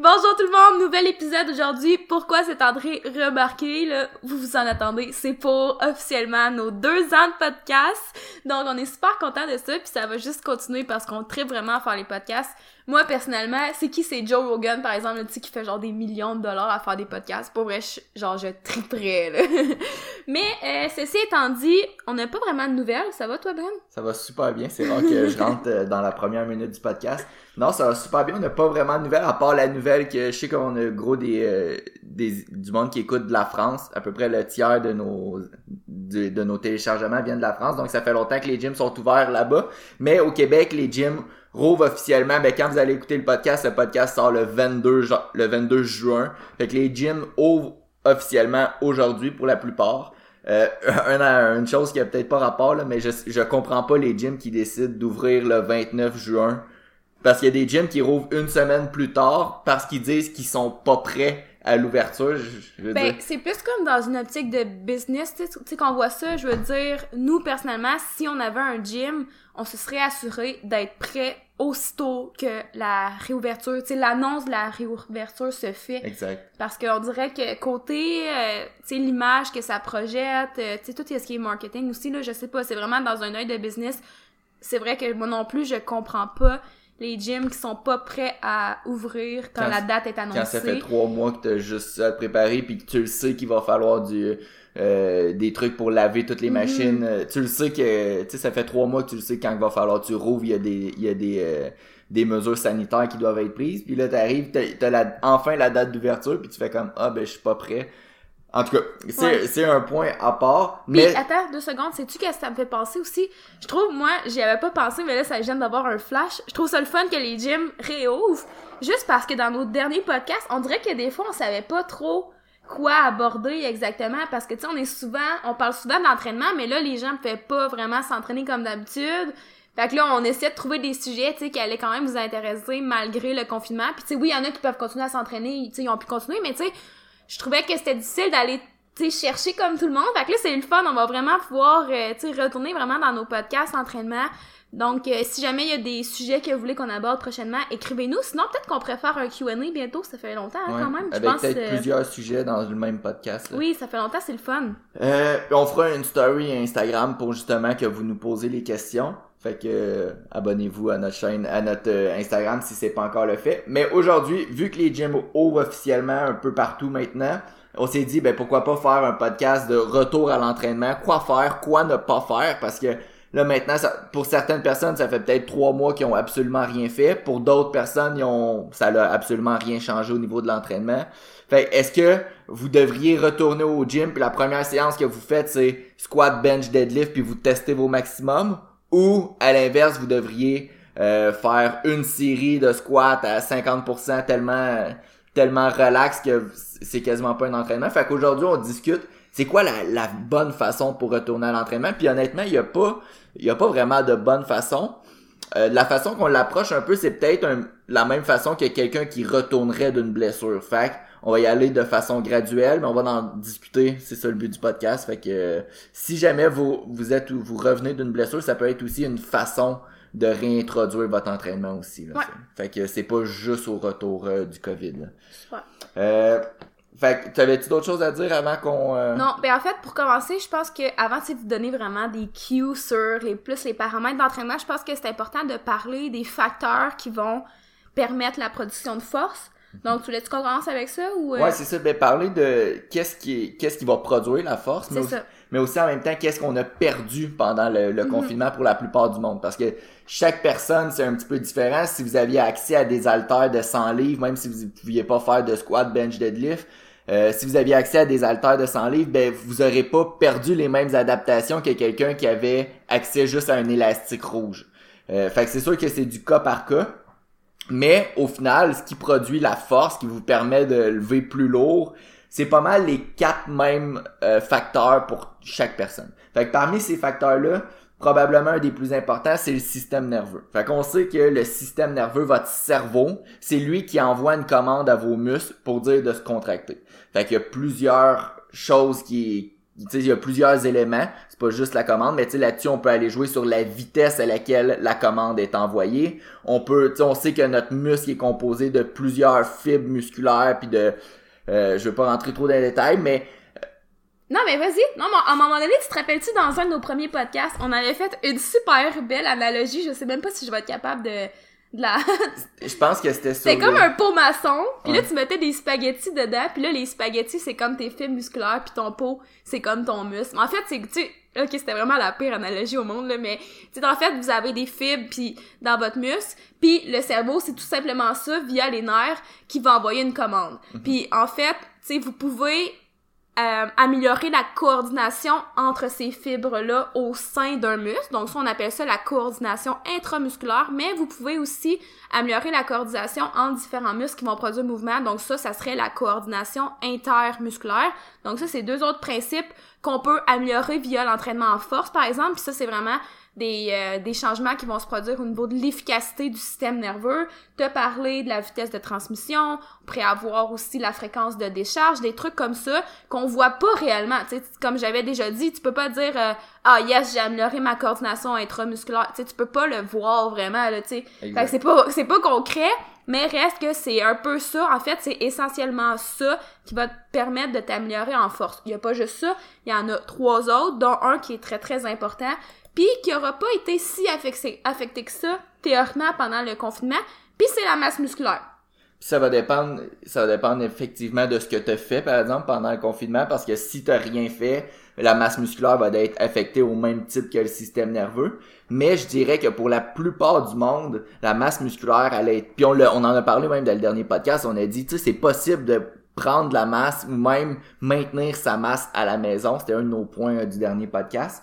Bonjour tout le monde, nouvel épisode aujourd'hui. Pourquoi c'est André remarqué, là, vous vous en attendez, c'est pour officiellement nos deux ans de podcast. Donc on est super content de ça, puis ça va juste continuer parce qu'on tripe vraiment à faire les podcasts. Moi personnellement, c'est qui c'est Joe Rogan par exemple, tu sais qui fait genre des millions de dollars à faire des podcasts? Pour vrai, je, genre je triperais là. Mais euh, ceci étant dit, on n'a pas vraiment de nouvelles. Ça va toi Ben? Ça va super bien. C'est rare que je rentre euh, dans la première minute du podcast. Non, ça va super bien. On n'a pas vraiment de nouvelles, à part la nouvelle que je sais qu'on a gros euh, des, du monde qui écoute de la France. À peu près le tiers de nos, de, nos téléchargements viennent de la France. Donc ça fait longtemps que les gyms sont ouverts là-bas. Mais au Québec, les gyms rouvrent officiellement. Mais quand vous allez écouter le podcast, le podcast sort le 22, le 22 juin. Fait que les gyms ouvrent officiellement aujourd'hui pour la plupart. Euh, une, chose qui a peut-être pas rapport, là, mais je, je comprends pas les gyms qui décident d'ouvrir le 29 juin parce qu'il y a des gyms qui rouvrent une semaine plus tard parce qu'ils disent qu'ils sont pas prêts à l'ouverture. Ben, c'est plus comme dans une optique de business, tu sais, qu'on voit ça. Je veux dire, nous, personnellement, si on avait un gym, on se serait assuré d'être prêt aussitôt que la réouverture, tu sais, l'annonce de la réouverture se fait. Exact. Parce qu'on dirait que côté, euh, tu sais, l'image que ça projette, euh, tu sais, tout ce qui est marketing aussi, là, je sais pas, c'est vraiment dans un œil de business. C'est vrai que moi non plus, je comprends pas les gyms qui sont pas prêts à ouvrir quand, la date est annoncée. Quand ça fait trois mois que t'as juste ça à te préparer puis que tu le sais qu'il va falloir du euh, des trucs pour laver toutes les mhm. machines. Euh, tu le sais que tu sais ça fait trois mois que tu le sais quand il va falloir tu rouvres, il y a des il y a des euh, des mesures sanitaires qui doivent être prises. Puis là t'arrives, t'as, t'as la, enfin la date d'ouverture puis tu fais comme ah ben je suis pas prêt. En tout cas, c'est un point à part. Mais attends deux secondes, sais-tu qu'est-ce que ça me fait penser aussi? Je trouve, moi, j'y avais pas pensé, mais là, ça gêne d'avoir un flash. Je trouve ça le fun que les gyms réouvrent. Juste parce que dans nos derniers podcasts, on dirait que des fois, on savait pas trop quoi aborder exactement parce que tu sais on est souvent on parle souvent d'entraînement mais là les gens ne pouvaient pas vraiment s'entraîner comme d'habitude fait que là on essaie de trouver des sujets tu sais qui allaient quand même vous intéresser malgré le confinement puis tu sais oui il y en a qui peuvent continuer à s'entraîner tu sais ils ont pu continuer mais tu sais je trouvais que c'était difficile d'aller chercher comme tout le monde. Fait que là, c'est le fun. On va vraiment pouvoir euh, retourner vraiment dans nos podcasts entraînement. Donc, euh, si jamais il y a des sujets que vous voulez qu'on aborde prochainement, écrivez-nous. Sinon, peut-être qu'on pourrait faire un Q&A bientôt. Ça fait longtemps hein, quand même. Je avec peut-être euh, plusieurs sujets dans le même podcast. Oui, ça fait longtemps. C'est le fun. on fera une story Instagram pour justement que vous nous posez les questions. Fait que abonnez-vous à notre chaîne, à notre Instagram si c'est pas encore le fait. Mais aujourd'hui, vu que les gyms ouvrent officiellement un peu partout maintenant, on s'est dit ben pourquoi pas faire un podcast de retour à l'entraînement, quoi faire, quoi ne pas faire, parce que là maintenant, pour certaines personnes, ça fait peut-être trois mois qu'ils ont absolument rien fait. Pour d'autres personnes, ils ont, ça n'a absolument rien changé au niveau de l'entraînement. Fait est-ce que vous devriez retourner au gym puis la première séance que vous faites c'est squat, bench, deadlift puis vous testez vos maximums? Ou à l'inverse vous devriez euh, faire une série de squats à 50% tellement tellement relax que c'est quasiment pas un entraînement. Fait qu'aujourd'hui, on discute c'est quoi la, bonne façon pour retourner à l'entraînement? Puis honnêtement, il y a pas a pas vraiment de bonne façon. Euh, la façon qu'on l'approche un peu, c'est peut-être la même façon que quelqu'un qui retournerait d'une blessure. Fait on va y aller de façon graduelle, mais on va en discuter. C'est ça le but du podcast. Fait que si jamais vous vous êtes vous revenez d'une blessure, ça peut être aussi une façon de réintroduire votre entraînement aussi. Là, Fait que c'est pas juste au retour euh, du COVID. Là. Euh, fait que t'avais-tu d'autres choses à dire avant qu'on... Euh... Non, ben en fait, pour commencer, je pense que avant de donner vraiment des cues sur les plus les paramètres d'entraînement, je pense que c'est important de parler des facteurs qui vont permettre la production de force. Donc, tu voulais-tu qu'on commence avec ça ou... Euh? Ouais, c'est ça. Ben, parler de qu'est-ce qui, qu'est-ce qui va produire la force. Ça mais aussi en même temps qu'est-ce qu'on a perdu pendant le, mhm. confinement pour la plupart du monde. Parce que chaque personne, c'est un petit peu différent. Si vous aviez accès à des haltères de 100 livres, même si vous ne pouviez pas faire de squat, bench, deadlift, euh, si vous aviez accès à des haltères de 100 livres, ben vous aurez pas perdu les mêmes adaptations que quelqu'un qui avait accès juste à un élastique rouge. Euh, fait que c'est sûr que c'est du cas par cas. Mais au final, ce qui produit la force, qui vous permet de lever plus lourd, c'est pas mal les quatre mêmes euh, facteurs pour chaque personne. Fait que parmi ces facteurs-là, probablement un des plus importants, c'est le système nerveux. Fait qu'on sait que le système nerveux, votre cerveau, c'est lui qui envoie une commande à vos muscles pour dire de se contracter. Fait qu'il y a plusieurs choses qui il y a plusieurs éléments, c'est pas juste la commande, mais là-dessus, on peut aller jouer sur la vitesse à laquelle la commande est envoyée. On peut, on sait que notre muscle est composé de plusieurs fibres musculaires, puis de, euh, je veux pas rentrer trop dans les détails, mais Non, mais vas-y. Non, mais à un moment donné, tu te rappelles-tu, dans un de nos premiers podcasts, on avait fait une super belle analogie. Je sais même pas si je vais être capable de, de la... je pense que c'était ça. C'est comme un pot maçon, puis là, tu mettais des spaghettis dedans, puis là, les spaghettis, c'est comme tes fibres musculaires, puis ton pot, c'est comme ton muscle. Mais en fait, c'est que, tu sais, ok, c'était vraiment la pire analogie au monde, là, mais, tu sais, en fait, vous avez des fibres, puis dans votre muscle, puis le cerveau, c'est tout simplement ça, via les nerfs, qui va envoyer une commande. Puis, en fait, tu sais, vous pouvez euh, améliorer la coordination entre ces fibres-là au sein d'un muscle. Donc ça, on appelle ça la coordination intramusculaire, mais vous pouvez aussi améliorer la coordination entre différents muscles qui vont produire le mouvement. Donc ça, ça serait la coordination intermusculaire. Donc ça, c'est deux autres principes qu'on peut améliorer via l'entraînement en force, par exemple. Puis ça, c'est vraiment des, euh, des changements qui vont se produire au niveau de l'efficacité du système nerveux, te parler de la vitesse de transmission, on pourrait avoir aussi la fréquence de décharge, des trucs comme ça qu'on voit pas réellement. Tu sais, comme j'avais déjà dit, tu peux pas dire euh, ah yes j'ai amélioré ma coordination intramusculaire. Tu sais, tu peux pas le voir vraiment là. Tu sais, fait que c'est pas c'est pas concret. Mais reste que c'est un peu ça. En fait, c'est essentiellement ça qui va te permettre de t'améliorer en force. Il y a pas juste ça, il y en a trois autres, dont un qui est très très important, puis qui aura pas été si affecté, affecté que ça, théoriquement, pendant le confinement, puis c'est la masse musculaire. Ça va dépendre, ça va dépendre effectivement de ce que tu fait, par exemple, pendant le confinement, parce que si tu rien fait, la masse musculaire va être affectée au même type que le système nerveux. Mais je dirais que pour la plupart du monde, la masse musculaire, elle est... Puis on, on en a parlé même dans le dernier podcast, on a dit, tu sais, c'est possible de prendre la masse ou même maintenir sa masse à la maison. C'était un de nos points euh, du dernier podcast.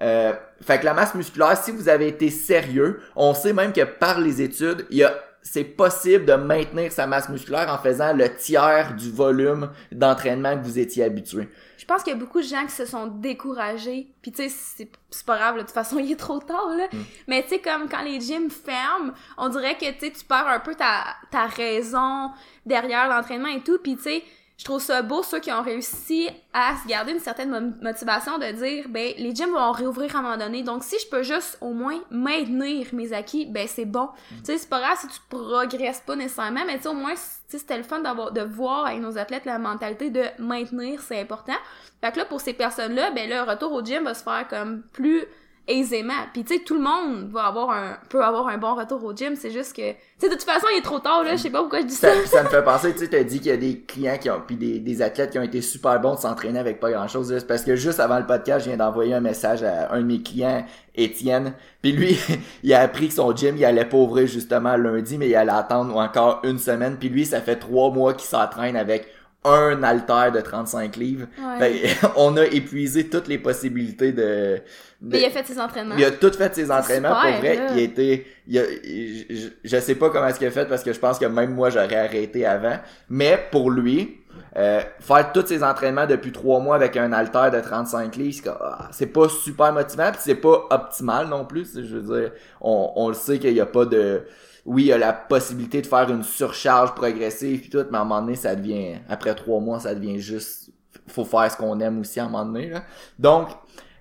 Euh, fait que la masse musculaire, si vous avez été sérieux, on sait même que par les études, il y a c'est possible de maintenir sa masse musculaire en faisant le tiers du volume d'entraînement que vous étiez habitué. Je pense qu'il y a beaucoup de gens qui se sont découragés. Puis tu sais, c'est pas grave, de toute façon, il est trop tard, là. Mm. Mais tu sais, comme quand les gyms ferment, on dirait que tu tu perds un peu ta, ta raison derrière l'entraînement et tout. Puis tu sais, je trouve ça beau ceux qui ont réussi à se garder une certaine motivation de dire ben les gyms vont réouvrir à un moment donné. Donc si je peux juste au moins maintenir mes acquis ben c'est bon. Mm. tu sais c'est pas grave si tu progresses pas nécessairement mais tu sais au moins c'était le fun d'avoir de voir avec nos athlètes la mentalité de maintenir c'est important. Fait que là pour ces personnes là ben le retour au gym va se faire comme plus aisément. Puis tu sais, tout le monde va avoir un peut avoir un bon retour au gym, c'est juste que tu sais de toute façon, il est trop tard là, je sais pas pourquoi je dis ça. Ça, me fait penser, tu sais, t'as dit qu'il y a des clients qui ont puis des, des athlètes qui ont été super bons de s'entraîner avec pas grand-chose parce que juste avant le podcast, je viens d'envoyer un message à un de mes clients Étienne. Puis lui, il a appris que son gym, il allait pas ouvrir justement lundi, mais il allait attendre encore une semaine. Puis lui, ça fait trois mois qu'il s'entraîne avec un halter de 35 livres. on a épuisé toutes les possibilités de, Mais il a fait ses entraînements. Il a tout fait ses entraînements. pour vrai, il était... Il a, je, je, sais pas comment est-ce qu'il a fait parce que je pense que même moi, j'aurais arrêté avant. Mais pour lui, euh, faire tous ses entraînements depuis trois mois avec un halter de 35 livres, ah, c'est pas super motivant, puis c'est pas optimal non plus. Je veux dire, on, on le sait qu'il y a pas de oui, il y a la possibilité de faire une surcharge progressive puis tout, mais à un moment donné, ça devient, après trois mois, ça devient juste, faut faire ce qu'on aime aussi à un moment donné, là. Donc,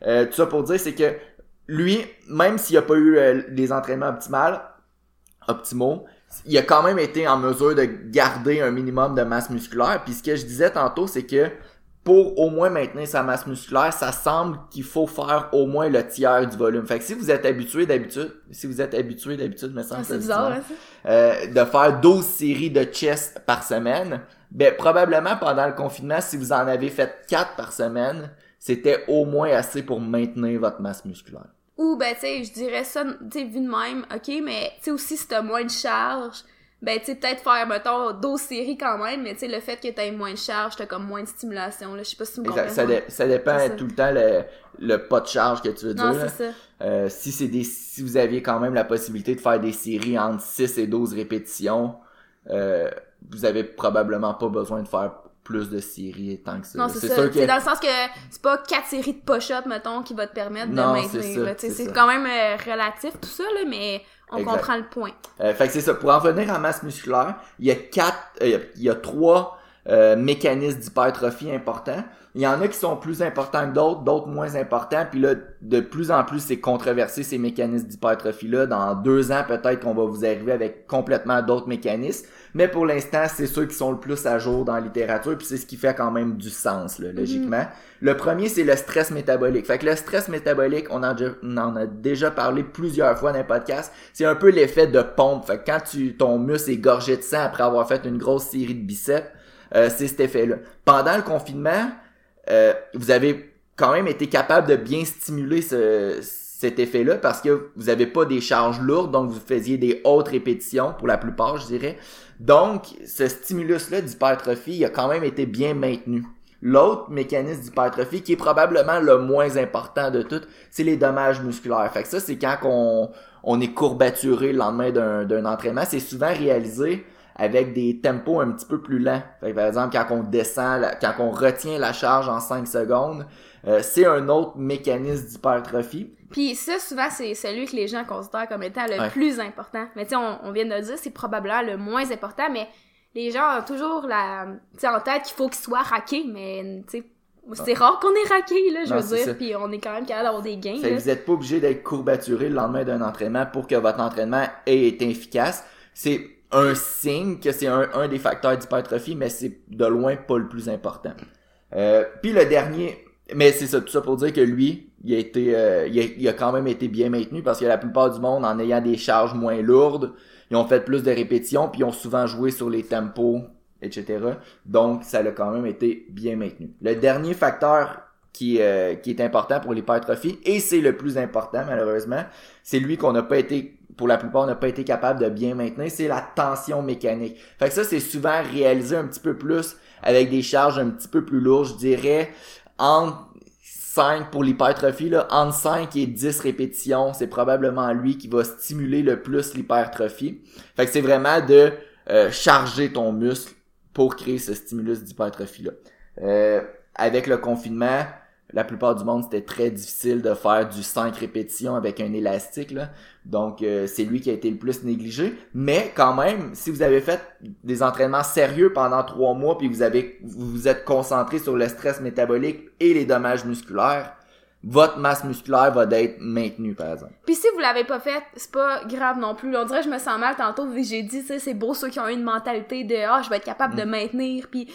euh, tout ça pour dire, c'est que lui, même s'il a pas eu euh, les entraînements optimaux, optimaux, il a quand même été en mesure de garder un minimum de masse musculaire. Puis ce que je disais tantôt, c'est que pour au moins maintenir sa masse musculaire, ça semble qu'il faut faire au moins le tiers du volume. Fait que si vous êtes habitué d'habitude, si vous êtes habitué d'habitude, me semble ah, bizarre, hein, euh, de faire 12 séries de chest par semaine, ben probablement pendant le confinement, si vous en avez fait 4 par semaine, c'était au moins assez pour maintenir votre masse musculaire. Ou ben tu sais, je dirais ça, tu sais, vu de même, ok, mais tu sais aussi si t'as moins de charge, ben tu sais peut-être faire mettons 12 séries quand même mais tu sais le fait que t'aies moins de charge t'as comme moins de stimulation là je sais pas si tu me comprends ça, ça, dépend tout le temps le, le pas de charge que tu veux non, dire ça. Euh, si c'est des si vous aviez quand même la possibilité de faire des séries entre 6 et 12 répétitions euh, vous avez probablement pas besoin de faire plus de séries tant que ça. Non, c'est ça. C'est dans le sens que c'est pas quatre séries de push-up, mettons, qui va te permettre de maintenir. C'est quand même euh, relatif tout ça, là, mais on comprend le point. Euh, fait que c'est ça. Pour en venir en masse musculaire, il y a quatre, euh, il y a trois euh, mécanismes d'hypertrophie importants. Il y en a qui sont plus importants que d'autres, d'autres moins importants. Puis là, de plus en plus, c'est controversé ces mécanismes d'hypertrophie-là. Dans deux ans, peut-être qu'on va vous arriver avec complètement d'autres mécanismes. Mais pour l'instant, c'est ceux qui sont le plus à jour dans la littérature, puis c'est ce qui fait quand même du sens, là, logiquement. Le premier, c'est le stress métabolique. Fait que le stress métabolique, on en, on en a déjà parlé plusieurs fois dans les podcasts. C'est un peu l'effet de pompe. Fait que quand tu, ton muscle est gorgé de sang après avoir fait une grosse série de biceps, euh, c'est cet effet-là. Pendant le confinement, euh, vous avez quand même été capable de bien stimuler ce, cet effet-là parce que vous n'avez pas des charges lourdes, donc vous faisiez des hautes répétitions pour la plupart, je dirais. Donc, ce stimulus-là d'hypertrophie a quand même été bien maintenu. L'autre mécanisme d'hypertrophie, qui est probablement le moins important de tout, c'est les dommages musculaires. Fait que ça, c'est quand on est courbaturé le lendemain d'un entraînement. C'est souvent réalisé avec des tempos un petit peu plus lents. par exemple, quand on descend, quand on retient la charge en 5 secondes, euh, c'est un autre mécanisme d'hypertrophie. Puis ça, souvent, c'est celui que les gens considèrent comme étant le plus important. Mais tu sais, on, vient de le dire, c'est probablement le moins important, mais les gens ont toujours la, en tête qu'il faut qu'il soit raqué, mais tu sais, c'est rare qu'on est raqué, là, je veux dire, puis on est quand même capable d'avoir des gains. Vous n'êtes pas obligé d'être courbaturé le lendemain d'un entraînement pour que votre entraînement ait été efficace. C'est un signe que c'est un, des facteurs d'hypertrophie, mais c'est de loin pas le plus important. Euh, puis le dernier, mais c'est ça, tout ça pour dire que lui, il a été, euh, il, a, quand même été bien maintenu parce que la plupart du monde, en ayant des charges moins lourdes, ils ont fait plus de répétitions, puis ils ont souvent joué sur les tempos, etc. Donc, ça a quand même été bien maintenu. Le dernier facteur qui, euh, qui est important pour l'hypertrophie, et c'est le plus important malheureusement, c'est lui qu'on n'a pas été pour la plupart, n'a pas été capable de bien maintenir, c'est la tension mécanique. Fait que ça, c'est souvent réalisé un petit peu plus avec des charges un petit peu plus lourdes, je dirais, entre 5 pour l'hypertrophie, entre 5 et 10 répétitions, c'est probablement lui qui va stimuler le plus l'hypertrophie. Fait que c'est vraiment de euh, charger ton muscle pour créer ce stimulus d'hypertrophie-là. Euh, avec le confinement, la plupart du monde, c'était très difficile de faire du 5 répétitions avec un élastique. Là. Donc, euh, c'est lui qui a été le plus négligé. Mais quand même, si vous avez fait des entraînements sérieux pendant trois mois, puis vous avez vous, vous êtes concentré sur le stress métabolique et les dommages musculaires, votre masse musculaire va être maintenue, par exemple. Puis si vous l'avez pas fait, c'est pas grave non plus. On dirait que je me sens mal tantôt, vu que j'ai dit, c'est beau ceux qui ont une mentalité de « Ah, je vais être capable de mm. maintenir ». Puis,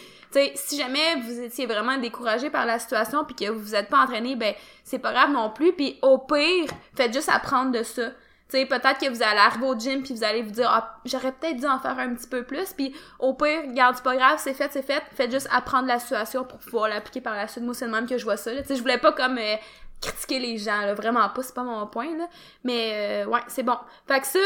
si jamais vous étiez vraiment découragé par la situation puis que vous vous êtes pas entraîné, ben, c'est pas grave non plus. Puis au pire, faites juste apprendre de ça. Tu peut-être que vous allez arriver au gym puis vous allez vous dire ah j'aurais peut-être dû en faire un petit peu plus. Puis au pire regarde c'est pas grave c'est fait c'est fait. Faites juste apprendre la situation pour pouvoir l'appliquer par la suite. Moi c'est le même que je vois ça tu sais je voulais pas comme euh, critiquer les gens là, vraiment pas c'est pas mon point là. Mais euh, ouais c'est bon. Fait que ça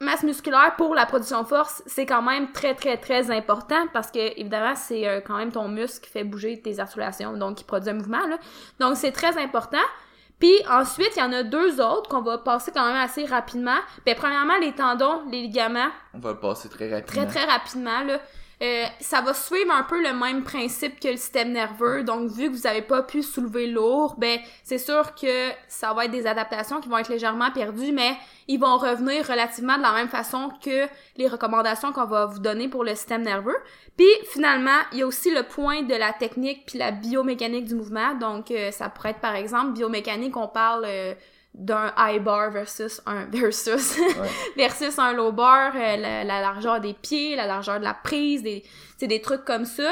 masse musculaire pour la production de force, c'est quand même très très très important parce que évidemment c'est euh, quand même ton muscle qui fait bouger tes articulations donc qui produit un mouvement là. Donc c'est très important. Puis ensuite, il y en a deux autres qu'on va passer quand même assez rapidement. Ben, premièrement, les tendons, les ligaments. On va le passer très rapidement. Très, très rapidement, là. Euh, ça va suivre un peu le même principe que le système nerveux. Donc, vu que vous n'avez pas pu soulever lourd, ben, c'est sûr que ça va être des adaptations qui vont être légèrement perdues, mais ils vont revenir relativement de la même façon que les recommandations qu'on va vous donner pour le système nerveux. Puis, finalement, il y a aussi le point de la technique puis la biomécanique du mouvement. Donc, euh, ça pourrait être, par exemple, biomécanique, on parle... Euh, d'un high bar versus un versus versus un low bar, euh, la, largeur des pieds, la largeur de la prise, des des trucs comme ça.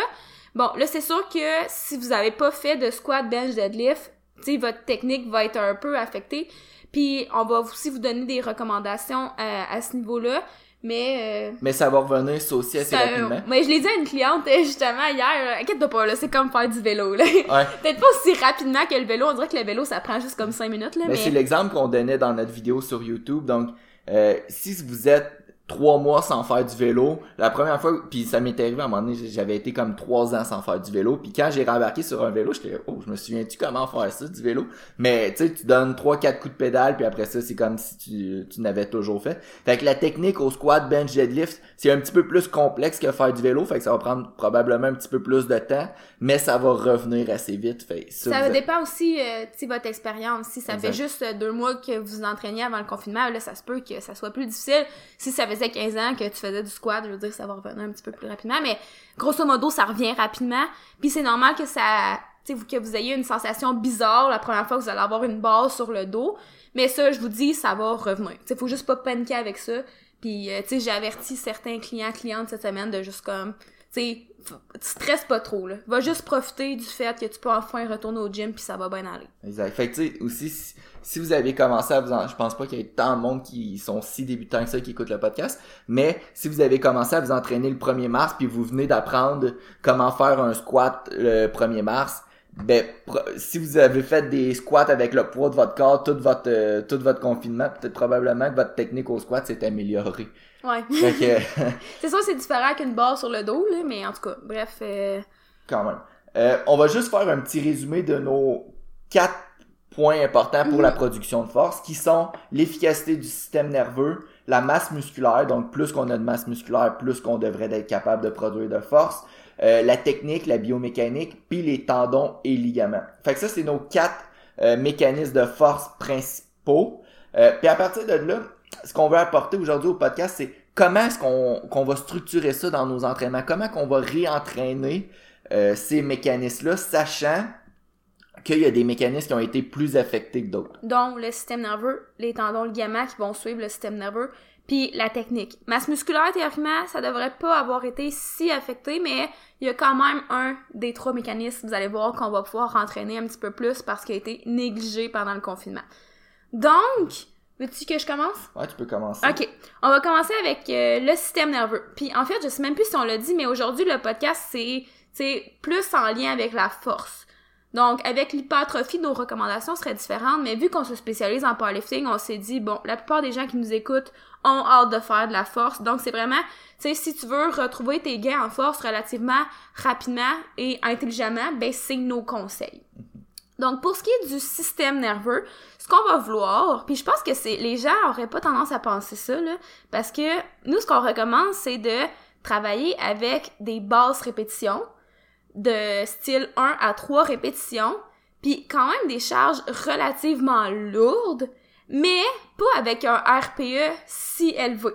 Bon, là c'est sûr que si vous avez pas fait de squat, bench, deadlift, tu votre technique va être un peu affectée. Puis on va aussi vous donner des recommandations euh, à ce niveau-là. Mais. Euh, mais ça va revenir, ça aussi, assez rapidement. mais je l'ai dit à une cliente, euh, justement, hier. Inquiète-toi pas, là, c'est comme faire du vélo, là. Ouais. Peut-être pas aussi rapidement que le vélo. On dirait que le vélo, ça prend juste comme 5 minutes, là. Mais, c'est l'exemple qu'on donnait dans notre vidéo sur YouTube. Donc, euh, si vous êtes trois mois sans faire du vélo. La première fois, puis ça m'est arrivé à un moment donné, j'avais été comme trois ans sans faire du vélo. Puis quand j'ai rembarqué sur un vélo, j'étais oh, je me souviens-tu comment faire ça du vélo? Mais tu sais, tu donnes trois quatre coups de pédale, puis après ça, c'est comme si tu, tu n'avais toujours fait. Fait que la technique au squat, bench, deadlift, c'est un petit peu plus complexe que faire du vélo, fait que ça va prendre probablement un petit peu plus de temps, mais ça va revenir assez vite. Fait ça, ça dépend aussi euh, de votre expérience. Si ça fait juste deux mois que vous vous entraînez avant le confinement, là, ça se peut que ça soit plus difficile. Si ça faisait 15 ans que tu faisais du squat, je veux dire, ça va revenir un petit peu plus rapidement, mais grosso modo, ça revient rapidement. Puis c'est normal que ça, tu sais, que vous ayez une sensation bizarre la première fois que vous allez avoir une base sur le dos. Mais ça, je vous dis, ça va revenir. Tu sais, faut juste pas paniquer avec ça. Puis, euh, tu sais, j'ai averti certains clients, clientes cette semaine de juste comme, tu sais, stresse pas trop, là. Va juste profiter du fait que tu peux enfin retourner au gym puis ça va bien aller. Exact. Fait que, tu sais, aussi, si, vous avez commencé à vous en... Je pense pas qu'il y ait tant de monde qui sont si débutants que ça qui écoutent le podcast, mais si vous avez commencé à vous entraîner le 1er mars puis vous venez d'apprendre comment faire un squat le 1er mars, ben si vous avez fait des squats avec le poids de votre corps tout votre euh, tout votre confinement peut-être probablement que votre technique au squat s'est améliorée ouais c'est ça c'est différent qu'une barre sur le dos là mais en tout cas bref euh... quand même euh, on va juste faire un petit résumé de nos quatre points importants pour la mhm. production de force qui sont l'efficacité du système nerveux la masse musculaire donc plus qu'on a de masse musculaire plus qu'on devrait être capable de produire de force euh, la technique, la biomécanique, puis les tendons et ligaments. Fait que ça, c'est nos quatre euh, mécanismes de force principaux. Euh, puis à partir de là, ce qu'on veut apporter aujourd'hui au podcast, c'est comment est-ce qu'on va structurer ça dans nos entraînements, comment qu'on va réentraîner ces mécanismes-là, sachant qu'il y a des mécanismes qui ont été plus affectés que d'autres? Donc, le système nerveux, les tendons, ligaments qui vont suivre le système nerveux, puis la technique. Masse musculaire, théoriquement, ça devrait pas avoir été si affecté, mais il y a quand même un des trois mécanismes, vous allez voir, qu'on va pouvoir entraîner un petit peu plus parce qu'il a été négligé pendant le confinement. Donc, veux-tu que je commence? Ouais, tu peux commencer. OK. On va commencer avec euh, le système nerveux. Puis en fait, je sais même plus si on l'a dit, mais aujourd'hui, le podcast, c'est plus en lien avec la force. Donc, avec l'hypertrophie, nos recommandations seraient différentes, mais vu qu'on se spécialise en powerlifting, on s'est dit, bon, la plupart des gens qui nous écoutent ont hâte de faire de la force. Donc, c'est vraiment, tu sais, si tu veux retrouver tes gains en force relativement rapidement et intelligemment, ben, c'est nos conseils. Donc, pour ce qui est du système nerveux, ce qu'on va vouloir, puis je pense que c'est, les gens auraient pas tendance à penser ça, là, parce que nous, ce qu'on recommande, c'est de travailler avec des basses répétitions, de style 1 à 3 répétitions, puis quand même des charges relativement lourdes, mais pas avec un RPE si élevé.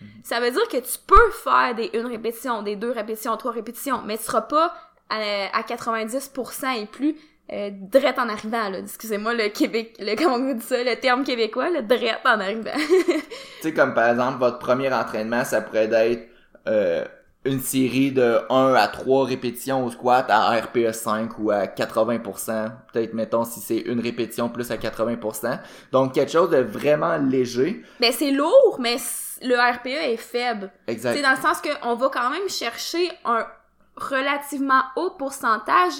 Mhm. Ça veut dire que tu peux faire des 1 répétition, des 2 répétitions, 3 répétitions, mais tu seras pas à, 90% et plus euh, drette en arrivant là. Excusez-moi le Québec, le comment on dit ça, le terme québécois, le drette en arrivant. tu sais comme par exemple votre premier entraînement, ça pourrait être euh, une série de 1 à 3 répétitions au squat à RPE 5 ou à 80%. Peut-être, mettons, si c'est une répétition plus à 80%. Donc, quelque chose de vraiment léger. Ben, c'est lourd, mais le RPE est faible. Exact. C'est dans le sens qu'on va quand même chercher un relativement haut pourcentage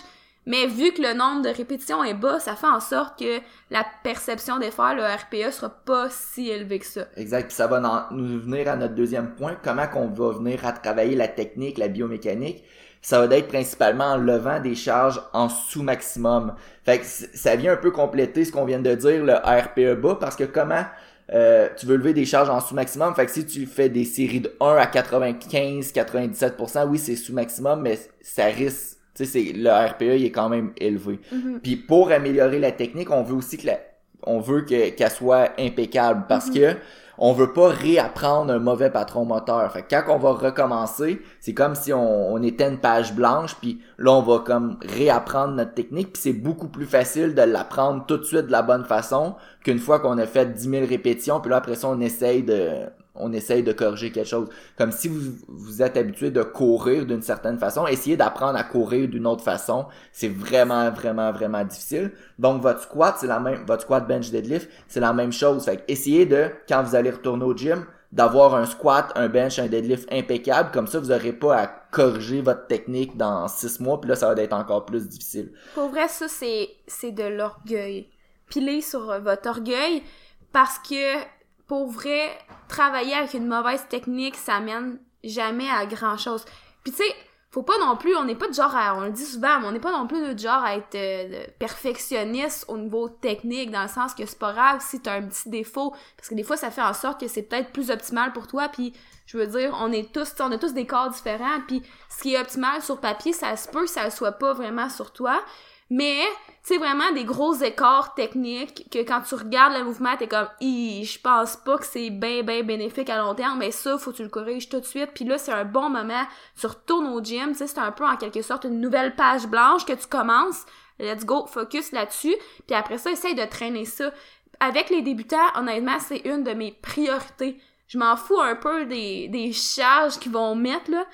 mais vu que le nombre de répétitions est bas, ça fait en sorte que la perception d'effort, le RPE, sera pas si élevé que ça. Exact. Puis ça va nous venir à notre deuxième point. Comment qu'on va venir à travailler la technique, la biomécanique? Ça va être principalement en levant des charges en sous-maximum. Fait que ça vient un peu compléter ce qu'on vient de dire, le RPE bas, parce que comment euh, tu veux lever des charges en sous-maximum? Fait que si tu fais des séries de 1 à 95, 97%, oui, c'est sous-maximum, mais ça risque tu sais, le RPE il est quand même élevé. Mm-hmm. Puis pour améliorer la technique, on veut aussi que la, on veut que qu'elle soit impeccable parce mm-hmm. que on veut pas réapprendre un mauvais patron moteur. Fait que quand on va recommencer, c'est comme si on, on, était une page blanche, puis là on va comme réapprendre notre technique, puis c'est beaucoup plus facile de l'apprendre tout de suite de la bonne façon qu'une fois qu'on a fait 10 000 répétitions, puis là après ça on essaye de on essaye de corriger quelque chose. Comme si vous, vous êtes habitué de courir d'une certaine façon, essayez d'apprendre à courir d'une autre façon. C'est vraiment, vraiment, vraiment difficile. Donc, votre squat, c'est la même, votre squat bench deadlift, c'est la même chose. Fait essayez de, quand vous allez retourner au gym, d'avoir un squat, un bench, un deadlift impeccable. Comme ça, vous n'aurez pas à corriger votre technique dans six mois, puis là, ça va être encore plus difficile. Pour vrai, ça, c'est, c'est de l'orgueil. Pilez sur votre orgueil parce que pour vrai, travailler avec une mauvaise technique, ça mène jamais à grand chose. Puis tu sais, faut pas non plus, on n'est pas de genre à, on le dit souvent, mais on n'est pas non plus de genre à être euh, perfectionniste au niveau technique, dans le sens que c'est pas grave si t'as un petit défaut, parce que des fois ça fait en sorte que c'est peut-être plus optimal pour toi, puis je veux dire, on est tous, on a tous des corps différents, puis ce qui est optimal sur papier, ça se peut que ça le soit pas vraiment sur toi. Mais, c'est vraiment des gros écarts techniques que quand tu regardes le mouvement, t'es comme, je pense pas que c'est bien, bien bénéfique à long terme, mais ça, faut que tu le corriges tout de suite. Puis là, c'est un bon moment. Tu retournes au gym, tu sais, c'est un peu en quelque sorte une nouvelle page blanche que tu commences. Let's go, focus là-dessus. Puis après ça, essaye de traîner ça. Avec les débutants, honnêtement, c'est une de mes priorités. Je m'en fous un peu des, des charges qu'ils vont mettre, là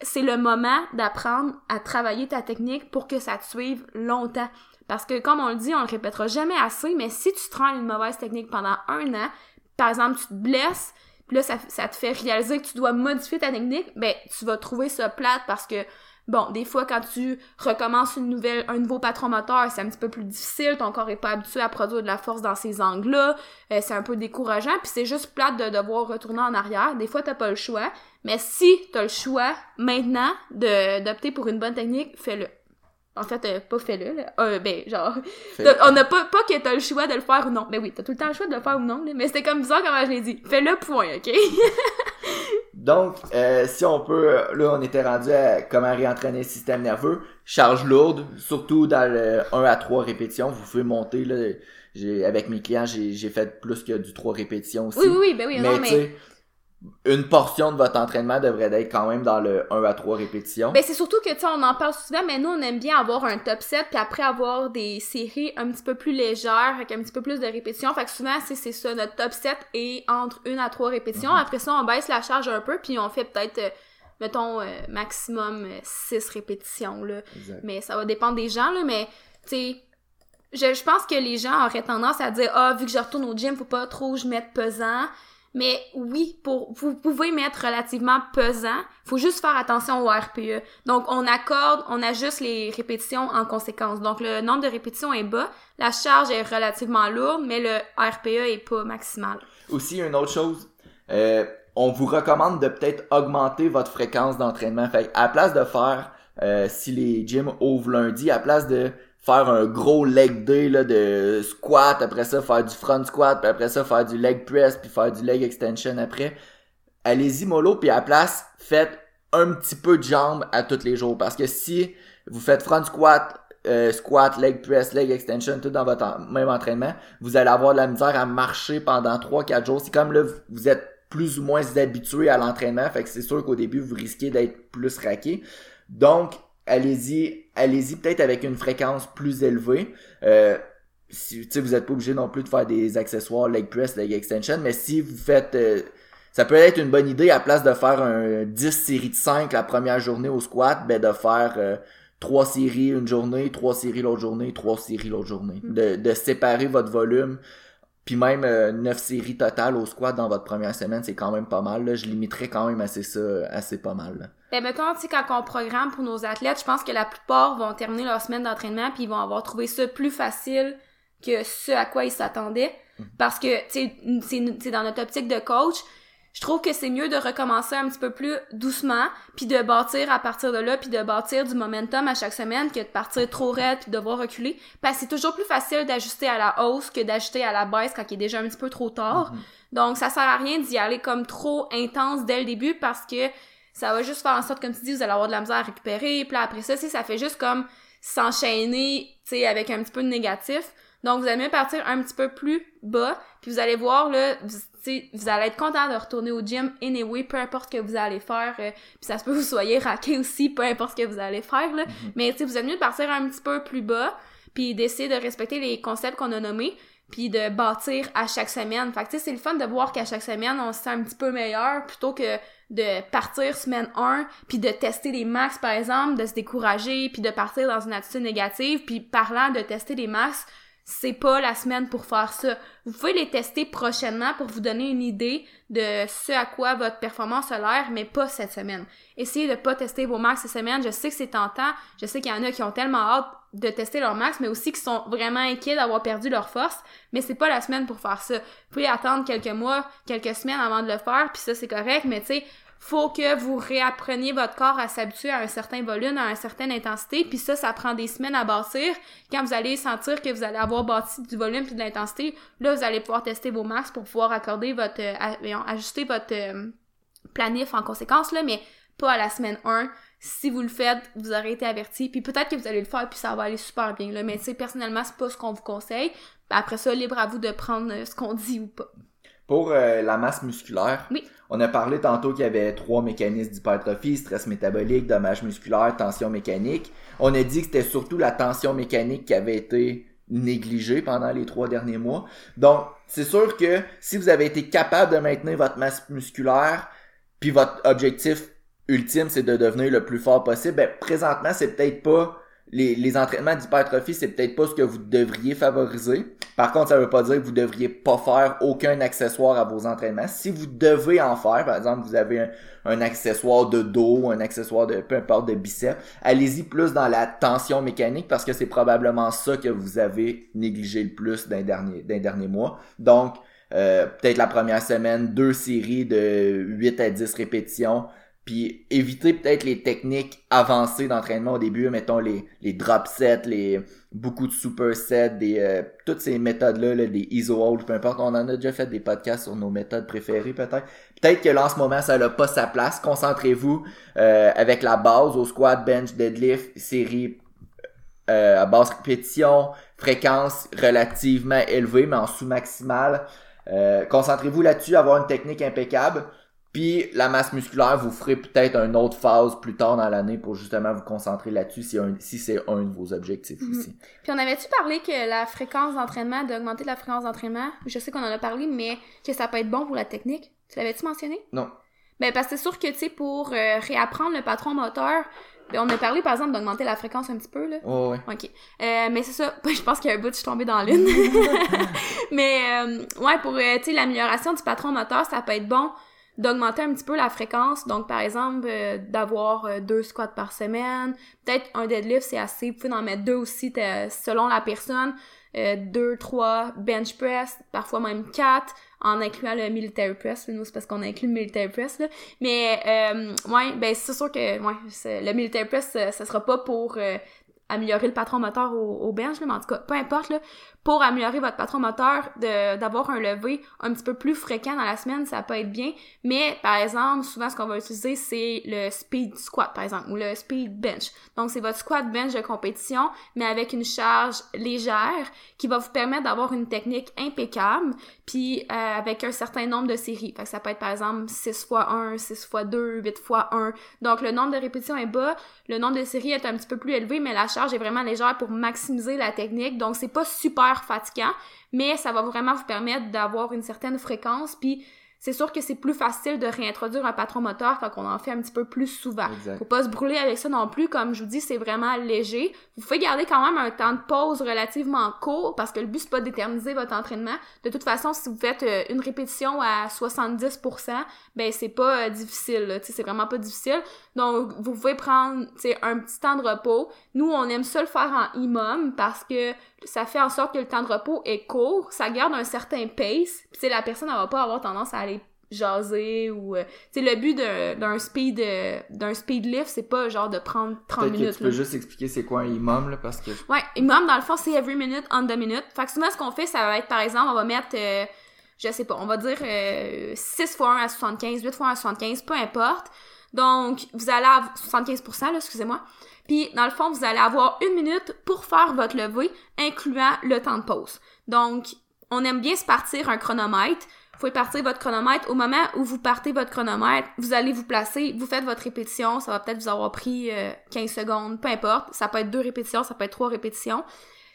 c'est le moment d'apprendre à travailler ta technique pour que ça te suive longtemps. Parce que, comme on le dit, on le répétera jamais assez, mais si tu te une mauvaise technique pendant un an, par exemple, tu te blesses, puis là, ça, ça te fait réaliser que tu dois modifier ta technique, ben, tu vas trouver ça plate parce que, bon, des fois, quand tu recommences une nouvelle, un nouveau patron moteur, c'est un petit peu plus difficile, ton corps est pas habitué à produire de la force dans ces angles-là, euh, c'est un peu décourageant, puis c'est juste plate de devoir retourner en arrière. Des fois, t'as pas le choix, mais si t'as le choix, maintenant, d'opter pour une bonne technique, fais-le. En fait, euh, pas fais-le, là. Euh, ben, genre, on n'a pas, pas que t'as le choix de le faire ou non. Mais oui, t'as tout le temps le choix de le faire ou non, là. Mais c'était comme bizarre comment je l'ai dit. Fais-le, point, OK? Donc, euh, si on peut, là, on était rendu à comment réentraîner le système nerveux. Charge lourde, surtout dans le 1 à 3 répétitions. Vous pouvez monter, là. Avec mes clients, j'ai, fait plus que du 3 répétitions aussi. Oui, oui, oui, ben oui, mais, non, mais une portion de votre entraînement devrait être quand même dans le 1 à 3 répétitions. Ben c'est surtout que tu sais on en parle souvent mais nous on aime bien avoir un top 7 puis après avoir des séries un petit peu plus légères avec un petit peu plus de répétitions. Fait que souvent c'est ça notre top 7 est entre 1 à 3 répétitions. Mhm. Après ça on baisse la charge un peu puis on fait peut-être euh, mettons euh, maximum 6 répétitions là. Exact. Mais ça va dépendre des gens là mais tu sais je, je pense que les gens auraient tendance à dire ah vu que je retourne au gym faut pas trop que je mette pesant mais oui, pour vous pouvez mettre relativement pesant. Faut juste faire attention au RPE. Donc on accorde, on ajuste les répétitions en conséquence. Donc le nombre de répétitions est bas, la charge est relativement lourde, mais le RPE est pas maximal. Aussi une autre chose, euh, on vous recommande de peut-être augmenter votre fréquence d'entraînement. Fait à place de faire euh, si les gyms ouvrent lundi, à place de faire un gros leg day là, de squat, après ça faire du front squat, puis après ça faire du leg press, puis faire du leg extension après. Allez-y mollo, puis à la place, faites un petit peu de jambes à tous les jours. Parce que si vous faites front squat, euh, squat, leg press, leg extension, tout dans votre même entraînement, vous allez avoir de la misère à marcher pendant 3-4 jours. C'est comme là, vous êtes plus ou moins habitué à l'entraînement, fait que c'est sûr qu'au début, vous risquez d'être plus raqué. Donc, allez-y, allez-y peut-être avec une fréquence plus élevée. Euh, si, vous êtes pas obligé non plus de faire des accessoires leg press, leg extension, mais si vous faites, euh, ça peut être une bonne idée à place de faire un 10 séries de 5 la première journée au squat, ben de faire euh, 3 séries une journée, 3 séries l'autre journée, 3 séries l'autre journée. De, de séparer votre volume. Puis même euh, 9 séries totales au squat dans votre première semaine, c'est quand même pas mal. Là. Je limiterais quand même assez ça, assez pas mal. là. Ben, mettons, tu sais, quand on programme pour nos athlètes, je pense que la plupart vont terminer leur semaine d'entraînement puis ils vont avoir trouvé ça plus facile que ce à quoi ils s'attendaient. Parce que, tu sais, c'est dans notre optique de coach, je trouve que c'est mieux de recommencer un petit peu plus doucement, puis de bâtir à partir de là, puis de bâtir du momentum à chaque semaine que de partir trop raide puis de devoir reculer. Parce que c'est toujours plus facile d'ajuster à la hausse que d'ajuster à la baisse quand il est déjà un petit peu trop tard. Donc, ça sert à rien d'y aller comme trop intense dès le début parce que ça va juste faire en sorte, comme tu dis, vous allez avoir de la misère à récupérer. Puis là, après ça, ça fait juste comme s'enchaîner, tu sais, avec un petit peu de négatif. Donc, vous allez mieux partir un petit peu plus bas, puis vous allez voir, là, vous, tu sais, vous allez être content de retourner au gym anyway, peu importe ce que vous allez faire. euh, puis ça se peut que vous soyez raqué aussi, peu importe ce que vous allez faire, là. Mais, tu sais, vous êtes mieux de partir un petit peu plus bas, puis d'essayer de respecter les concepts qu'on a nommés, puis de bâtir à chaque semaine. Fait que, tu sais, c'est le fun de voir qu'à chaque semaine, on se sent un petit peu meilleur, plutôt que de partir semaine 1, puis de tester les max, par exemple, de se décourager, puis de partir dans une attitude négative, puis parlant de tester les max, c'est pas la semaine pour faire ça. Vous pouvez les tester prochainement pour vous donner une idée de ce à quoi votre performance a l'air, mais pas cette semaine. Essayez de pas tester vos max cette semaine. Je sais que c'est tentant. Je sais qu'il y en a qui ont tellement hâte de tester leur max, mais aussi qui sont vraiment inquiets d'avoir perdu leur force. Mais c'est pas la semaine pour faire ça. Vous pouvez attendre quelques mois, quelques semaines avant de le faire, puis ça c'est correct, mais tu sais, faut que vous réappreniez votre corps à s'habituer à un certain volume, à une certaine intensité, puis ça, ça prend des semaines à bâtir. Quand vous allez sentir que vous allez avoir bâti du volume puis de l'intensité, là, vous allez pouvoir tester vos max pour pouvoir accorder votre, euh, ajuster votre euh, planif en conséquence, là, mais pas à la semaine 1. Si vous le faites, vous aurez été averti, puis peut-être que vous allez le faire, puis ça va aller super bien, là. Mais tu sais, personnellement, c'est pas ce qu'on vous conseille. Après ça, libre à vous de prendre euh, ce qu'on dit ou pas. Pour euh, la masse musculaire, Oui. on a parlé tantôt qu'il y avait trois mécanismes d'hypertrophie, stress métabolique, dommage musculaire, tension mécanique. On a dit que c'était surtout la tension mécanique qui avait été négligée pendant les trois derniers mois. Donc, c'est sûr que si vous avez été capable de maintenir votre masse musculaire, puis votre objectif ultime, c'est de devenir le plus fort possible, ben, présentement, c'est peut-être pas les, les entraînements d'hypertrophie, c'est peut-être pas ce que vous devriez favoriser. Par contre, ça veut pas dire que vous devriez pas faire aucun accessoire à vos entraînements. Si vous devez en faire, par exemple, vous avez un, un accessoire de dos, un accessoire de peu importe de biceps, allez-y plus dans la tension mécanique parce que c'est probablement ça que vous avez négligé le plus d'un dernier, d'un dernier mois. Donc, euh, peut-être la première semaine, deux séries de 8 à 10 répétitions, puis éviter peut-être les techniques avancées d'entraînement au début, mettons les, les drop sets, les beaucoup de super sets, des euh, toutes ces méthodes-là, là, des ISO hold, peu importe. On en a déjà fait des podcasts sur nos méthodes préférées peut-être. Peut-être que là en ce moment ça n'a pas sa place. Concentrez-vous euh, avec la base au squat, bench, deadlift, série euh, à basse répétition, fréquence relativement élevée mais en sous-maximale. Euh, Concentrez-vous là-dessus, avoir une technique impeccable. Puis la masse musculaire, vous ferez peut-être une autre phase plus tard dans l'année pour justement vous concentrer là-dessus si, un- si c'est un de vos objectifs Mhm. aussi. Puis on avait-tu parlé que la fréquence d'entraînement, d'augmenter la fréquence d'entraînement, je sais qu'on en a parlé, mais que ça peut être bon pour la technique? Tu l'avais-tu mentionné? Non. Ben parce que c'est sûr que, tu sais, pour euh, réapprendre le patron moteur, ben, on a parlé, par exemple, d'augmenter la fréquence un petit peu, là. Oh, ouais. OK. Euh, mais c'est ça. Je pense qu'il y a un bout, je suis tombée dans l'une. mais, euh, ouais, pour, tu sais, l'amélioration du patron moteur, ça peut être bon d'augmenter un petit peu la fréquence. Donc, par exemple, euh, d'avoir euh, deux squats par semaine. Peut-être un deadlift, c'est assez. Vous pouvez en mettre deux aussi, selon la personne. Euh, deux, trois bench press, parfois même quatre, en incluant le military press. Nous, c'est parce qu'on inclut le military press, là. Mais, euh, ouais, ben, c'est sûr que, ouais, le military press, ça, ça sera pas pour euh, améliorer le patron moteur au, au bench, là, mais en tout cas, peu importe, là, pour améliorer votre patron moteur, d'avoir un lever un petit peu plus fréquent dans la semaine, ça peut être bien. Mais, par exemple, souvent, ce qu'on va utiliser, c'est le speed squat, par exemple, ou le speed bench. Donc, c'est votre squat bench de compétition, mais avec une charge légère qui va vous permettre d'avoir une technique impeccable, puis euh, avec un certain nombre de séries. Fait ça peut être, par exemple, 6 x 1, 6 x 2, 8 x 1. Donc, le nombre de répétitions est bas, le nombre de séries est un petit peu plus élevé, mais la charge est vraiment légère pour maximiser la technique. Donc, c'est pas super fatigant, mais ça va vraiment vous permettre d'avoir une certaine fréquence. Puis, c'est sûr que c'est plus facile de réintroduire un patron moteur quand on en fait un petit peu plus souvent. Exact. Faut pas se brûler avec ça non plus. Comme je vous dis, c'est vraiment léger. Vous pouvez garder quand même un temps de pause relativement court parce que le but, c'est pas d'éterniser votre entraînement. De toute façon, si vous faites euh, une répétition à 70%, ben c'est pas euh, difficile. Tu sais, C'est vraiment pas difficile. Donc, vous pouvez prendre tu sais, un petit temps de repos. Nous, on aime ça le faire en IMOM parce que ça fait en sorte que le temps de repos est court. Ça garde un certain pace. Puis, tu la personne, elle va pas avoir tendance à aller jaser ou euh, tu sais le but d'un speed euh, d'un speed lift c'est pas genre de prendre 30 Peut-être que minutes tu peux juste expliquer c'est quoi un imam, là, parce que... Ouais, même dans le fond, c'est every minute on the minute. Fait que souvent, ce qu'on fait, ça va être, par exemple, on va mettre, euh, je sais pas, on va dire euh, 6 fois 1 à 75, 8 fois 1 à 75, peu importe. Donc, vous allez avoir 75%, là, excusez-moi. Puis, dans le fond, vous allez avoir une minute pour faire votre levée, incluant le temps de pause. Donc, on aime bien se partir un chronomètre. Vous pouvez partir votre chronomètre. Au moment où vous partez votre chronomètre, vous allez vous placer, vous faites votre répétition. Ça va peut-être vous avoir pris euh, 15 secondes, peu importe. Ça peut être deux répétitions, ça peut être trois répétitions.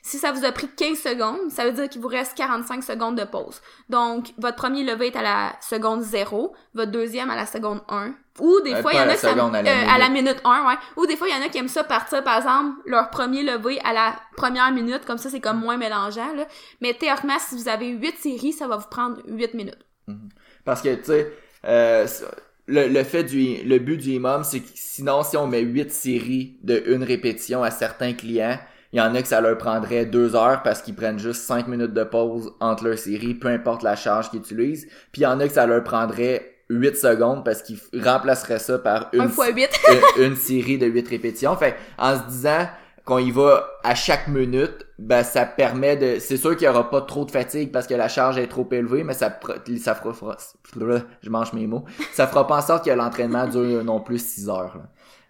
Si ça vous a pris 15 secondes, ça veut dire qu'il vous reste 45 secondes de pause. Donc, votre premier levé est à la seconde 0, votre deuxième à la seconde 1. Ou des Euh, fois, il y en a qui à euh, à la minute 1, ouais. Ou des fois, il y en a qui aiment ça partir, par exemple, leur premier levé à la première minute, comme ça, c'est comme moins mélangeant, là. Mais théoriquement, si vous avez 8 séries, ça va vous prendre 8 minutes. Parce que, tu sais, euh, le, le fait du... Le but du imam, c'est que sinon, si on met 8 séries de une répétition à certains clients, il y en a que ça leur prendrait deux heures parce qu'ils prennent juste 5 minutes de pause entre leurs séries, peu importe la charge qu'ils utilisent. Puis il y en a que ça leur prendrait 8 secondes parce qu'ils remplaceraient ça par une, 1 fois 8. une, une série de 8 répétitions. Fait en se disant qu'on y va à chaque minute, ben ça permet de c'est sûr qu'il y aura pas trop de fatigue parce que la charge est trop élevée mais ça ça fera je mange mes mots ça fera pas en sorte que l'entraînement dure non plus 6 heures là.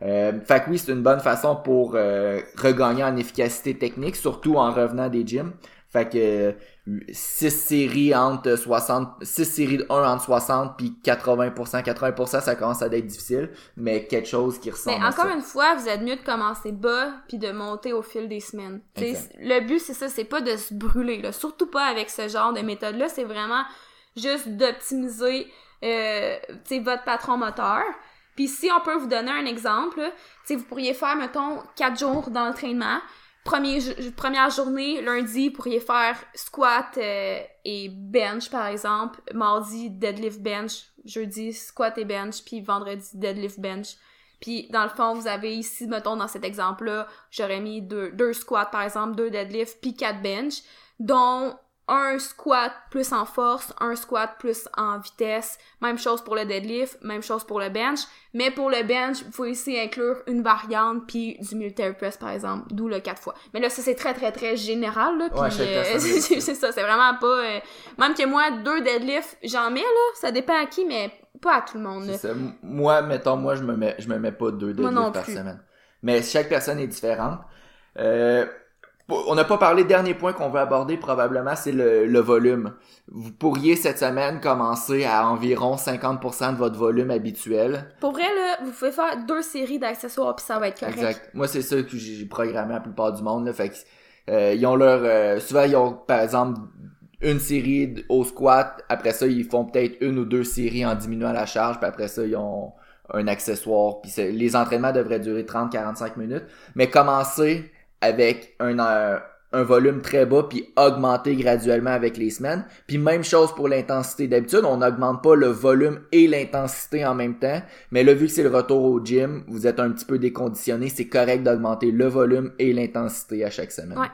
Euh, fait oui, c'est une bonne façon pour euh, regagner en efficacité technique, surtout en revenant des gyms. Fait que 6 séries entre 60 6 séries de 1 entre 60 puis 80% 80% ça commence à être difficile mais quelque chose qui ressemble mais encore une fois vous êtes mieux de commencer bas puis de monter au fil des semaines. Le but c'est ça c'est pas de se brûler là. Surtout pas avec ce genre de méthode là c'est vraiment juste d'optimiser euh, votre patron moteur. Puis si on peut vous donner un exemple vous pourriez faire mettons 4 jours d'entraînement Premier, première journée, lundi, vous pourriez faire squat euh, et bench, par exemple. Mardi, deadlift bench. Jeudi, squat et bench. Puis vendredi, deadlift bench. Puis dans le fond, vous avez ici, mettons, dans cet exemple-là, j'aurais mis deux, deux squats, par exemple, deux deadlifts, puis quatre bench, dont un squat plus en force, un squat plus en vitesse, même chose pour le deadlift, même chose pour le bench, mais pour le bench, il faut ici inclure une variante puis du military press par exemple, d'où le 4 fois. Mais là ça c'est très très très général là, puis euh, c'est ça, c'est vraiment pas euh, même que moi deux deadlifts, j'en mets là, ça dépend à qui mais pas à tout le monde. Ça. Moi mettons moi je me mets je me mets pas deux deadlifts par semaine. Mais chaque personne est différente. Euh, on n'a pas parlé, dernier point qu'on veut aborder probablement, c'est le, volume. Vous pourriez cette semaine commencer à environ 50% de votre volume habituel. Pour vrai, là, vous pouvez faire deux séries d'accessoires puis ça va être correct. Exact. Moi, c'est ça que j'ai programmé la plupart du monde. Là, fait que, euh, ils ont leur... Euh, souvent, ils ont, par exemple, une série au squat. Après ça, ils font peut-être une ou deux séries en diminuant la charge. Puis après ça, ils ont un accessoire. Puis les entraînements devraient durer 30-45 minutes. Mais commencer avec un, euh, un volume très bas puis augmenter graduellement avec les semaines. Puis même chose pour l'intensité. D'habitude, on n'augmente pas le volume et l'intensité en même temps, mais là vu que c'est le retour au gym, vous êtes un petit peu déconditionné, c'est correct d'augmenter le volume et l'intensité à chaque semaine. Ouais.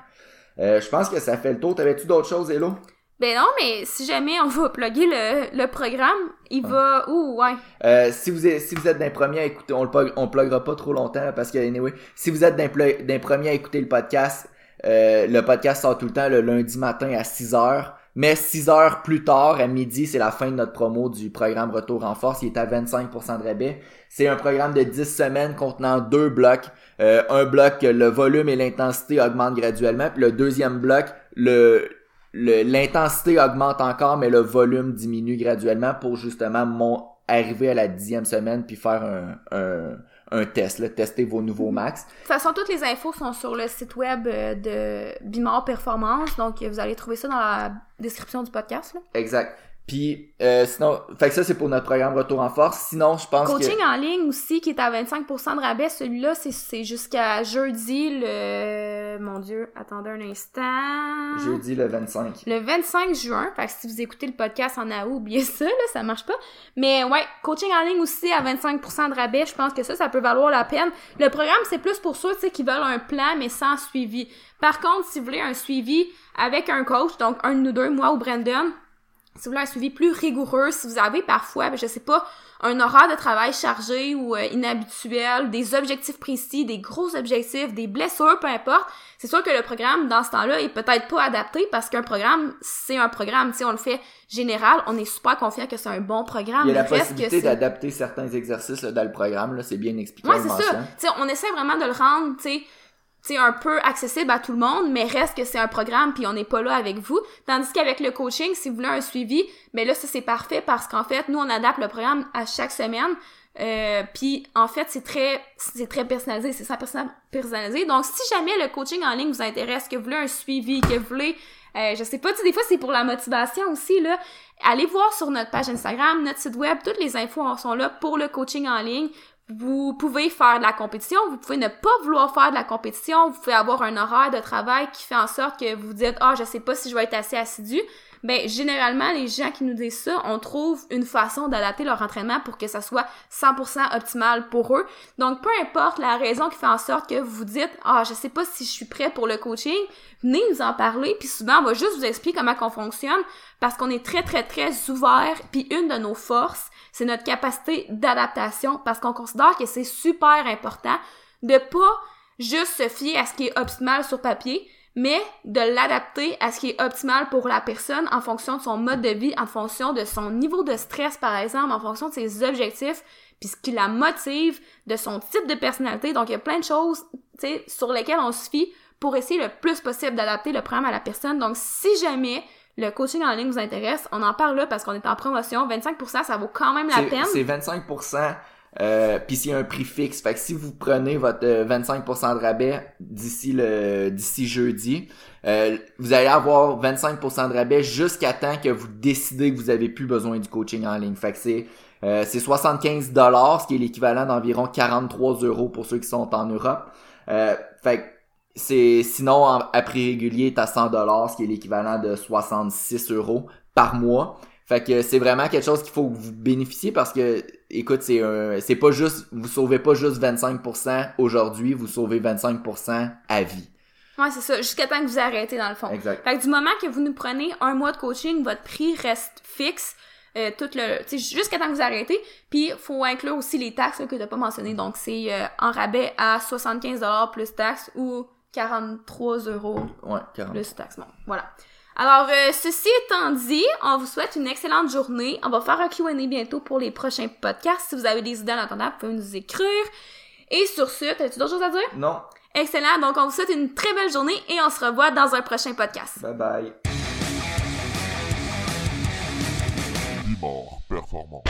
Euh, je pense que ça fait le tour. T'avais-tu d'autres choses, Hello? Ben non, mais si jamais on va plugger le, le programme, il va où, ouais. Euh, si vous êtes si vous êtes d'un premier à écouter, on le on pluggera pas trop longtemps parce que anyway, si vous êtes d'un premier à écouter le podcast, euh, le podcast sort tout le temps le lundi matin à 6 heures. Mais 6 heures plus tard, à midi, c'est la fin de notre promo du programme Retour en Force. Il est à 25% de rabais. C'est un programme de 10 semaines contenant deux blocs. Euh, un bloc, le volume et l'intensité augmentent graduellement. Puis le deuxième bloc, le, l'intensité augmente encore, mais le volume diminue graduellement pour justement mon, arriver à la dixième semaine puis faire un, un, un test, là, tester vos nouveaux max. De toute façon, toutes les infos sont sur le site web euh, de Bimor Performance, donc vous allez trouver ça dans la description du podcast. Là. Exact. Puis euh, sinon, fait que ça c'est pour notre programme Retour en force. Sinon, je pense Coaching en ligne aussi qui est à 25% de rabais, celui-là c'est jusqu'à jeudi le mon dieu, attendez un instant. Jeudi le 25. Le 25 juin. Fait que si vous écoutez le podcast en août, oubliez ça là, ça marche pas. Mais ouais, coaching en ligne aussi à 25% de rabais, je pense que ça ça peut valoir la peine. Le programme c'est plus pour ceux qui veulent un plan mais sans suivi. Par contre, si vous voulez un suivi avec un coach, donc un de nous deux, moi ou Brandon, si vous voulez un suivi plus rigoureux, si vous avez parfois, ben, je sais pas, un horaire de travail chargé ou euh, inhabituel, des objectifs précis, des gros objectifs, des blessures, peu importe, c'est sûr que le programme, dans ce temps-là, est peut-être pas adapté parce qu'un programme, c'est un programme, si on le fait général, on est super confiant que c'est un bon programme. Il y a la possibilité d'adapter certains exercices dans le programme, là, c'est bien expliqué. Ouais, c'est ça. on essaie vraiment de le rendre, tu sais, c'est un peu accessible à tout le monde, mais reste que c'est un programme puis on n'est pas là avec vous. Tandis qu'avec le coaching, si vous voulez un suivi, mais là ça c'est parfait parce qu'en fait nous on adapte le programme à chaque semaine. Euh, puis en fait c'est très c'est très personnalisé, c'est ça personnalisé. Donc si jamais le coaching en ligne vous intéresse, que vous voulez un suivi, que vous voulez euh, je sais pas, tu des fois c'est pour la motivation aussi là. Allez voir sur notre page Instagram, notre site web, toutes les infos sont là pour le coaching en ligne vous pouvez faire de la compétition, vous pouvez ne pas vouloir faire de la compétition, vous pouvez avoir un horaire de travail qui fait en sorte que vous dites "Ah, je sais pas si je vais être assez assidu." Ben généralement les gens qui nous disent ça, on trouve une façon d'adapter leur entraînement pour que ça soit 100% optimal pour eux. Donc peu importe la raison qui fait en sorte que vous dites "Ah, je sais pas si je suis prêt pour le coaching", venez nous en parler puis souvent on va juste vous expliquer comment qu'on fonctionne parce qu'on est très très très ouvert puis une de nos forces c'est notre capacité d'adaptation parce qu'on considère que c'est super important de pas juste se fier à ce qui est optimal sur papier, mais de l'adapter à ce qui est optimal pour la personne en fonction de son mode de vie, en fonction de son niveau de stress, par exemple, en fonction de ses objectifs, puis ce qui la motive, de son type de personnalité. Donc, il y a plein de choses, tu sais, sur lesquelles on se fie pour essayer le plus possible d'adapter le programme à la personne. Donc, si jamais le coaching en ligne vous intéresse, on en parle là parce qu'on est en promotion. 25%, ça vaut quand même la peine. C'est 25%. Euh, puis c'est un prix fixe. Fait que si vous prenez votre 25% de rabais d'ici le d'ici jeudi, euh, vous allez avoir 25% de rabais jusqu'à temps que vous décidez que vous avez plus besoin du coaching en ligne. Fait que c'est euh, c'est 75 dollars, ce qui est l'équivalent d'environ 43 euros pour ceux qui sont en Europe. Euh, fait que c'est sinon à prix régulier, t'as 100 dollars, ce qui est l'équivalent de 66 euros par mois. Fait que c'est vraiment quelque chose qu'il faut que vous bénéficiez parce que, écoute, c'est un, c'est pas juste, vous sauvez pas juste 25% aujourd'hui, vous sauvez 25% à vie. Ouais, c'est ça, jusqu'à temps que vous arrêtez dans le fond. Exact. Fait que du moment que vous nous prenez un mois de coaching, votre prix reste fixe. Euh, tout le jusqu'à temps que vous arrêtez puis faut inclure aussi les taxes que tu pas mentionné donc c'est euh, en rabais à 75 plus taxes ou 43 euros ouais, 40. plus taxes bon voilà alors, euh, ceci étant dit, on vous souhaite une excellente journée. On va faire un Q&A bientôt pour les prochains podcasts. Si vous avez des idées en attendant, vous pouvez nous écrire. Et sur ce, as-tu d'autres choses à dire? Non. Excellent. Donc, on vous souhaite une très belle journée et on se revoit dans un prochain podcast. Bye bye. performant.